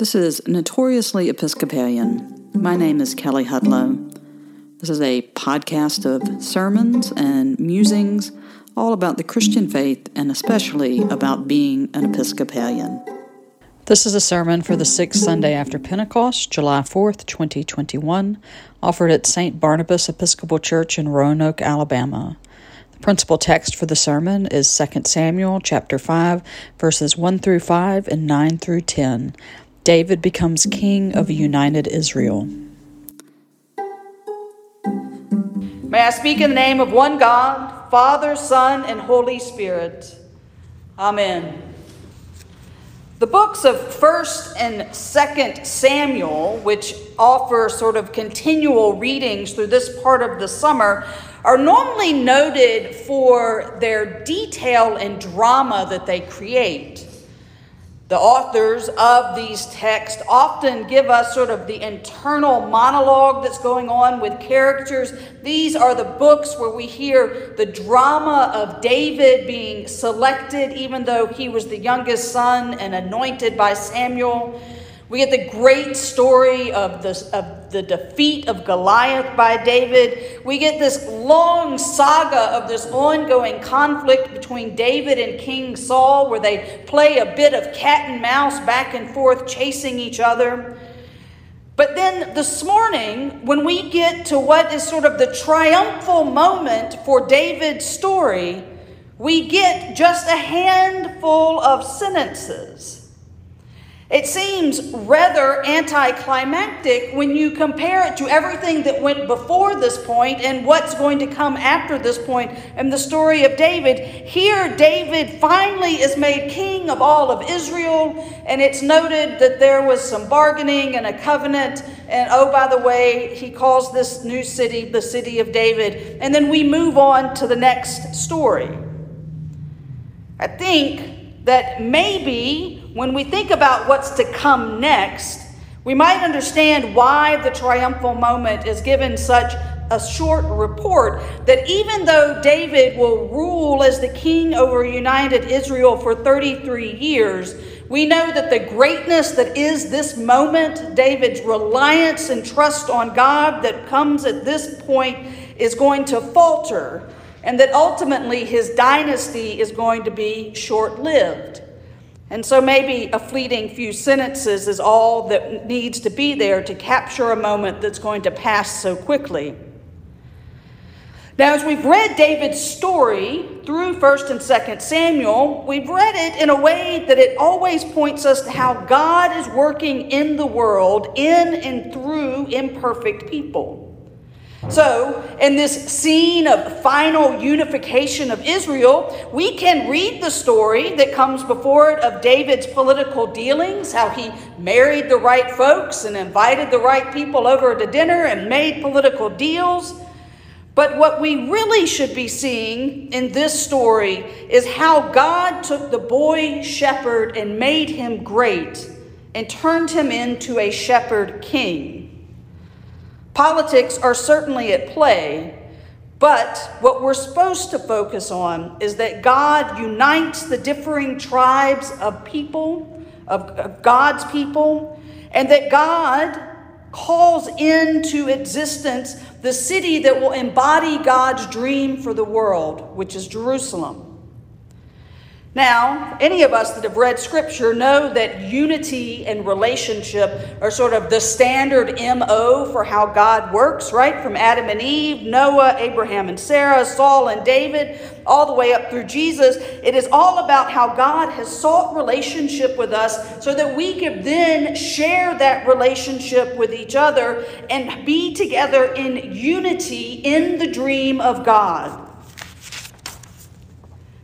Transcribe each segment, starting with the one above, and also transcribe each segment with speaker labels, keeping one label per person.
Speaker 1: This is Notoriously Episcopalian. My name is Kelly Hudlow. This is a podcast of sermons and musings all about the Christian faith and especially about being an Episcopalian. This is a sermon for the sixth Sunday after Pentecost, July 4th, 2021, offered at St. Barnabas Episcopal Church in Roanoke, Alabama. The principal text for the sermon is 2 Samuel chapter 5, verses 1 through 5 and 9 through 10. David becomes king of united Israel.
Speaker 2: May I speak in the name of one God, Father, Son, and Holy Spirit. Amen. The books of 1st and 2nd Samuel, which offer sort of continual readings through this part of the summer, are normally noted for their detail and drama that they create. The authors of these texts often give us sort of the internal monologue that's going on with characters. These are the books where we hear the drama of David being selected, even though he was the youngest son and anointed by Samuel. We get the great story of, this, of the defeat of Goliath by David. We get this long saga of this ongoing conflict between David and King Saul, where they play a bit of cat and mouse back and forth, chasing each other. But then this morning, when we get to what is sort of the triumphal moment for David's story, we get just a handful of sentences. It seems rather anticlimactic when you compare it to everything that went before this point and what's going to come after this point in the story of David. Here, David finally is made king of all of Israel, and it's noted that there was some bargaining and a covenant. And oh, by the way, he calls this new city the city of David. And then we move on to the next story. I think that maybe when we think about what's to come next, we might understand why the triumphal moment is given such a short report that even though David will rule as the king over united Israel for 33 years, we know that the greatness that is this moment, David's reliance and trust on God that comes at this point, is going to falter, and that ultimately his dynasty is going to be short lived. And so maybe a fleeting few sentences is all that needs to be there to capture a moment that's going to pass so quickly. Now, as we've read David's story through 1st and 2nd Samuel, we've read it in a way that it always points us to how God is working in the world in and through imperfect people. So, in this scene of final unification of Israel, we can read the story that comes before it of David's political dealings, how he married the right folks and invited the right people over to dinner and made political deals. But what we really should be seeing in this story is how God took the boy shepherd and made him great and turned him into a shepherd king. Politics are certainly at play, but what we're supposed to focus on is that God unites the differing tribes of people, of, of God's people, and that God calls into existence the city that will embody God's dream for the world, which is Jerusalem. Now, any of us that have read scripture know that unity and relationship are sort of the standard MO for how God works, right? From Adam and Eve, Noah, Abraham and Sarah, Saul and David, all the way up through Jesus. It is all about how God has sought relationship with us so that we can then share that relationship with each other and be together in unity in the dream of God.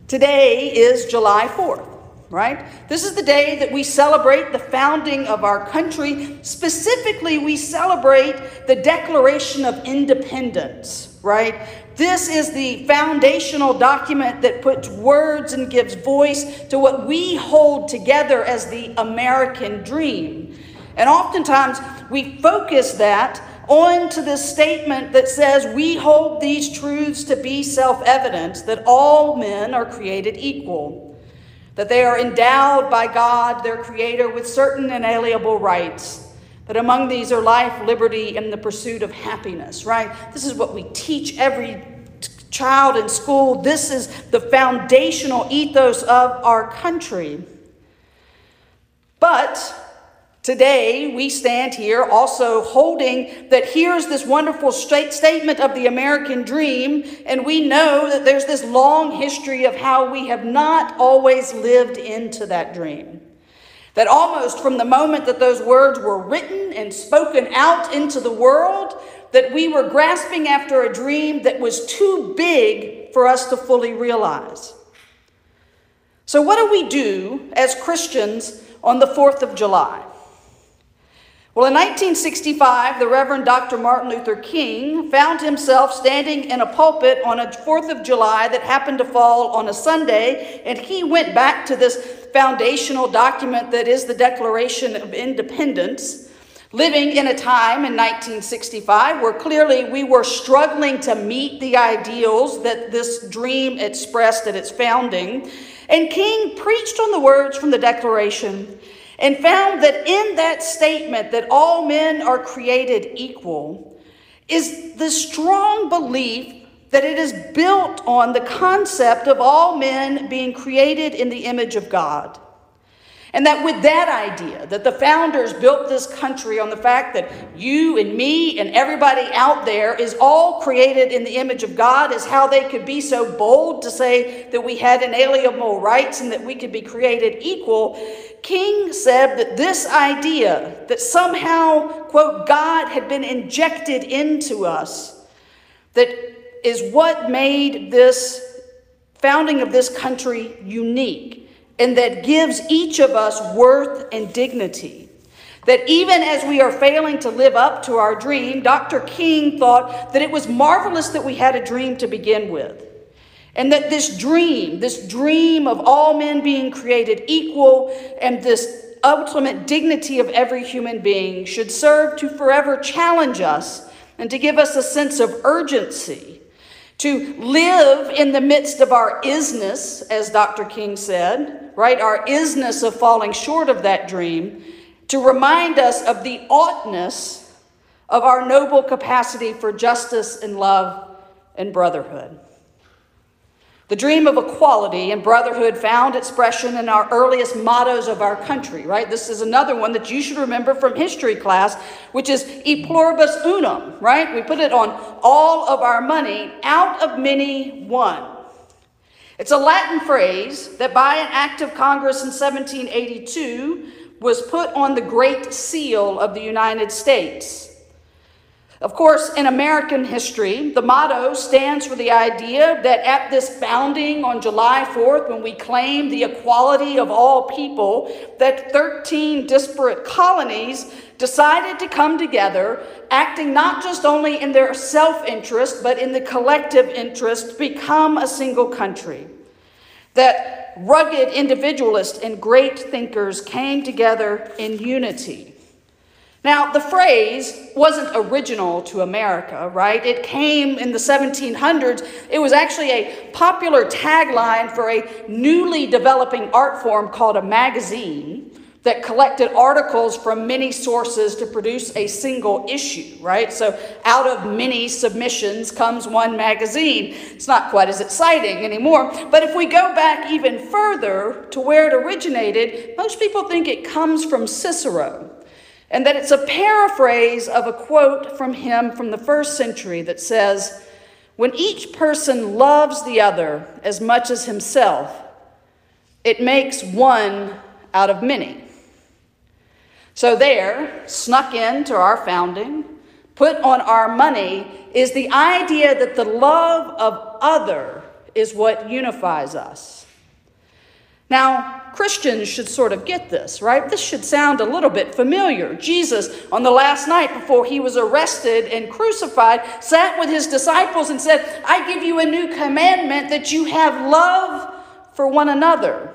Speaker 2: Today is July 4th, right? This is the day that we celebrate the founding of our country. Specifically, we celebrate the Declaration of Independence, right? This is the foundational document that puts words and gives voice to what we hold together as the American dream. And oftentimes we focus that on to this statement that says, We hold these truths to be self evident that all men are created equal. that they are endowed by God, their Creator, with certain inalienable rights. That among these are life, liberty, and the pursuit of happiness, right? This is what we teach every child in school. This is the foundational ethos of our country. But Today, we stand here also holding that here's this wonderful straight statement of the American dream, and we know that there's this long history of how we have not always lived into that dream. That almost from the moment that those words were written and spoken out into the world, that we were grasping after a dream that was too big for us to fully realize. So, what do we do as Christians on the 4th of July? Well, in 1965, the Reverend Dr. Martin Luther King found himself standing in a pulpit on a 4th of July that happened to fall on a Sunday, and he went back to this foundational document that is the Declaration of Independence, living in a time in 1965 where clearly we were struggling to meet the ideals that this dream expressed at its founding. And King preached on the words from the Declaration and found that in that statement that all men are created equal is the strong belief that it is built on the concept of all men being created in the image of God. And that with that idea, that the founders built this country on the fact that you and me and everybody out there is all created in the image of God, is how they could be so bold to say that we had inalienable rights and that we could be created equal. King said that this idea that somehow, quote, God had been injected into us, that is what made this founding of this country unique and that gives each of us worth and dignity. That even as we are failing to live up to our dream, Dr. King thought that it was marvelous that we had a dream to begin with. And that this dream, this dream of all men being created equal, and this ultimate dignity of every human being should serve to forever challenge us and to give us a sense of urgency to live in the midst of our isness, as Dr. King said, right? Our isness of falling short of that dream, to remind us of the oughtness of our noble capacity for justice and love and brotherhood. The dream of equality and brotherhood found expression in our earliest mottos of our country, right? This is another one that you should remember from history class, which is e pluribus unum, right? We put it on all of our money, out of many, one. It's a Latin phrase that by an act of Congress in 1782 was put on the Great Seal of the United States. Of course, in American history, the motto stands for the idea that at this founding on July 4th, when we claim the equality of all people, that 13 disparate colonies decided to come together, acting not just only in their self interest, but in the collective interest, become a single country. That rugged individualists and great thinkers came together in unity. Now, the phrase wasn't original to America, right? It came in the 1700s. It was actually a popular tagline for a newly developing art form called a magazine that collected articles from many sources to produce a single issue, right? So, out of many submissions comes one magazine. It's not quite as exciting anymore. But if we go back even further to where it originated, most people think it comes from Cicero and that it's a paraphrase of a quote from him from the first century that says, When each person loves the other as much as himself, it makes one out of many. So, there, snuck into our founding, put on our money, is the idea that the love of other is what unifies us. Now, Christians should sort of get this, right? This should sound a little bit familiar. Jesus, on the last night before he was arrested and crucified, sat with his disciples and said, I give you a new commandment that you have love for one another.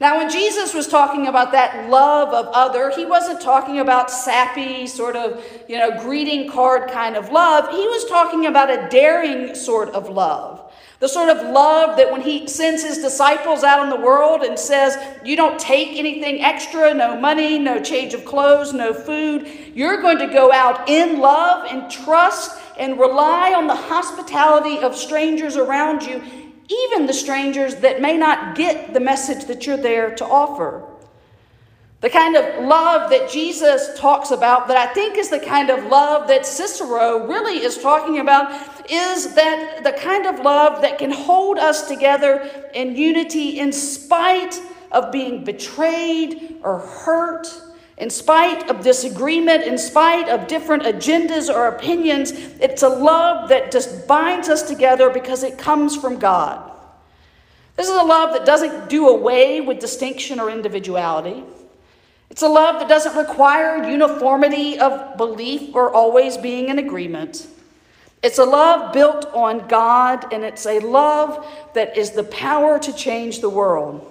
Speaker 2: Now, when Jesus was talking about that love of other, he wasn't talking about sappy, sort of, you know, greeting card kind of love. He was talking about a daring sort of love The sort of love that when he sends his disciples out in the world and says, You don't take anything extra, no money, no change of clothes, no food. You're going to go out in love and trust and rely on the hospitality of strangers around you, even the strangers that may not get the message that you're there to offer. The kind of love that Jesus talks about, that I think is the kind of love that Cicero really is talking about, is that the kind of love that can hold us together in unity in spite of being betrayed or hurt, in spite of disagreement, in spite of different agendas or opinions. It's a love that just binds us together because it comes from God. This is a love that doesn't do away with distinction or individuality. It's a love that doesn't require uniformity of belief or always being in agreement. It's a love built on God, and it's a love that is the power to change the world.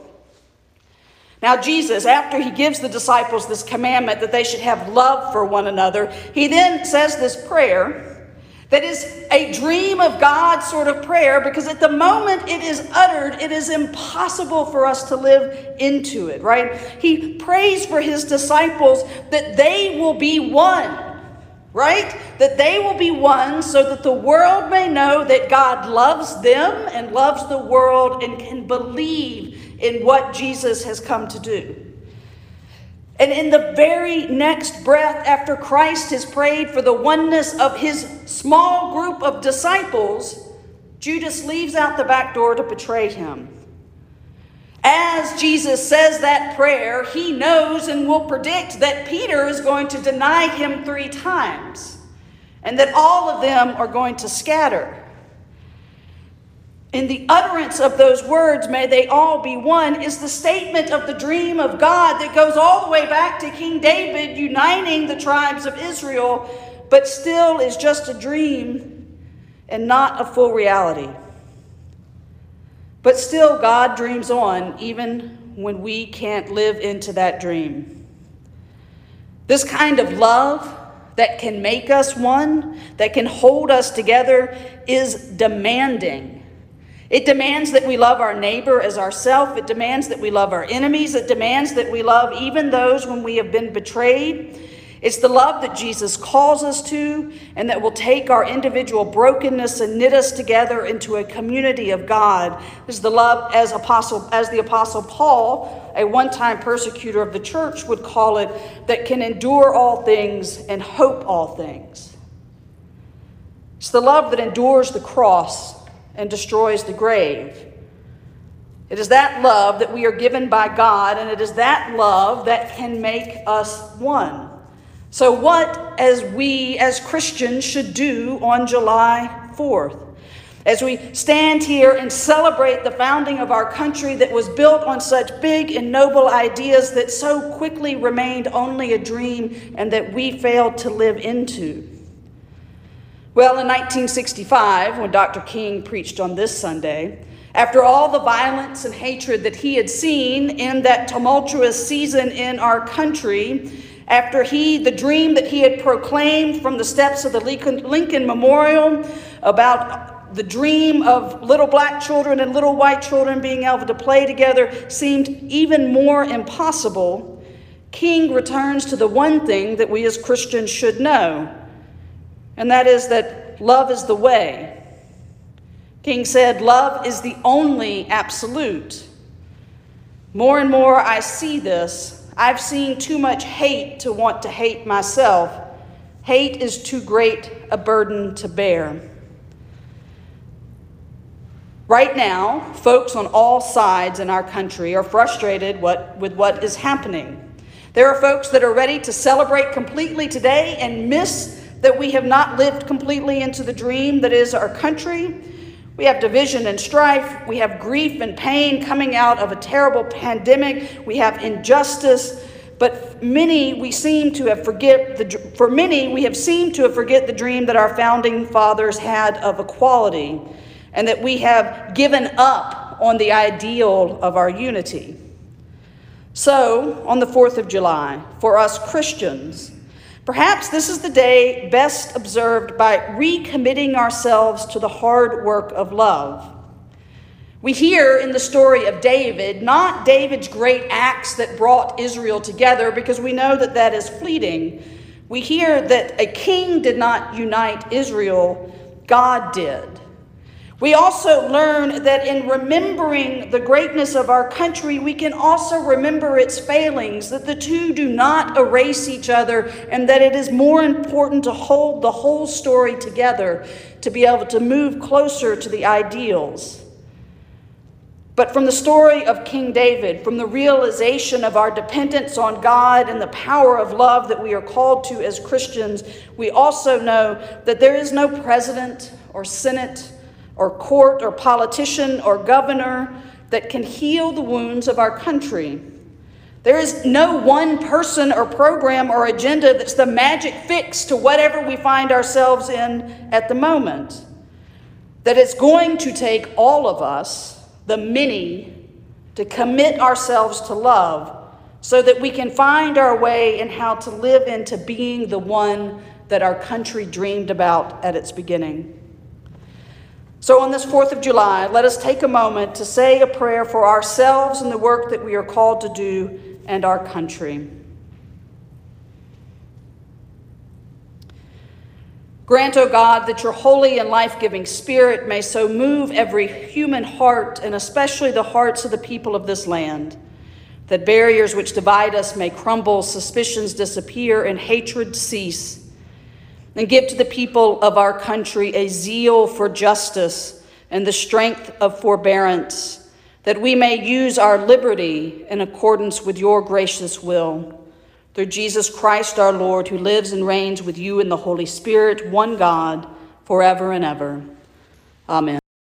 Speaker 2: Now, Jesus, after he gives the disciples this commandment that they should have love for one another, he then says this prayer that is a dream of God sort of prayer because at the moment it is uttered, it is impossible for us to live into it, right? He prays for his disciples that they will be one, right? That they will be one so that the world may know that God loves them and loves the world and can believe in what Jesus has come to do. And in the very next breath, after Christ has prayed for the oneness of his small group of disciples, Judas leaves out the back door to betray him. As Jesus says that prayer, he knows and will predict that Peter is going to deny him three times and that all of them are going to scatter. In the utterance of those words, may they all be one, is the statement of the dream of God that goes all the way back to King David uniting the tribes of Israel, but still is just a dream and not a full reality. But still, God dreams on even when we can't live into that dream. This kind of love that can make us one, that can hold us together, is demanding it demands that we love our neighbor as ourself. It demands that we love our enemies. It demands that we love even those when we have been betrayed. It's the love that Jesus calls us to and that will take our individual brokenness and knit us together into a community of God. This is the love as apostle as the apostle Paul, a one-time persecutor of the church would call it, that can endure all things and hope all things. It's the love that endures the cross and destroys the grave. It is that love that we are given by God, and it is that love that can make us one. So, what as we as Christians should do on July 4th? As we stand here and celebrate the founding of our country that was built on such big and noble ideas that so quickly remained only a dream and that we failed to live into. Well, in 1965, when Dr. King preached on this Sunday, after all the violence and hatred that he had seen in that tumultuous season in our country, after he, the dream that he had proclaimed from the steps of the Lincoln Memorial about the dream of little black children and little white children being able to play together seemed even more impossible, King returns to the one thing that we as Christians should know and that is that love is the way. King said, Love is the only absolute. More and more I see this. I've seen too much hate to want to hate myself. Hate is too great a burden to bear. Right now, folks on all sides in our country are frustrated what, with what is happening. There are folks that are ready to celebrate completely today and miss that we have not lived completely into the dream that is our country. We have division and strife. We have grief and pain coming out of a terrible pandemic. We have injustice. But many we seem to have forget the, for many we have seemed to have forget the dream that our founding fathers had of equality, and that we have given up on the ideal of our unity. So, on the 4th of July, for us Christians, Perhaps this is the day best observed by recommitting ourselves to the hard work of love. We hear in the story of David not David's great acts that brought Israel together, because we know that that is fleeting. We hear that a king did not unite Israel, God did. We also learn that in remembering the greatness of our country, we can also remember its failings, that the two do not erase each other, and that it is more important to hold the whole story together to be able to move closer to the ideals. But from the story of King David, from the realization of our dependence on God and the power of love that we are called to as Christians, we also know that there is no president or senate or court or politician or governor that can heal the wounds of our country. There is no one person or program or agenda that's the magic fix to whatever we find ourselves in at the moment. That it's going to take all of us, the many, to commit ourselves to love so that we can find our way in how to live into being the one that our country dreamed about at its beginning. So, on this 4th of July, let us take a moment to say a prayer for ourselves and the work that we are called to do and our country. Grant, O oh God, that your holy and life giving spirit may so move every human heart, and especially the hearts of the people of this land, that barriers which divide us may crumble, suspicions disappear, and hatred cease and give to the people of our country a zeal for justice and the strength of forbearance, that we may use our liberty in accordance with your gracious will. Through Jesus Christ our Lord, who lives and reigns with you in the Holy Spirit, one God, forever and ever. Amen.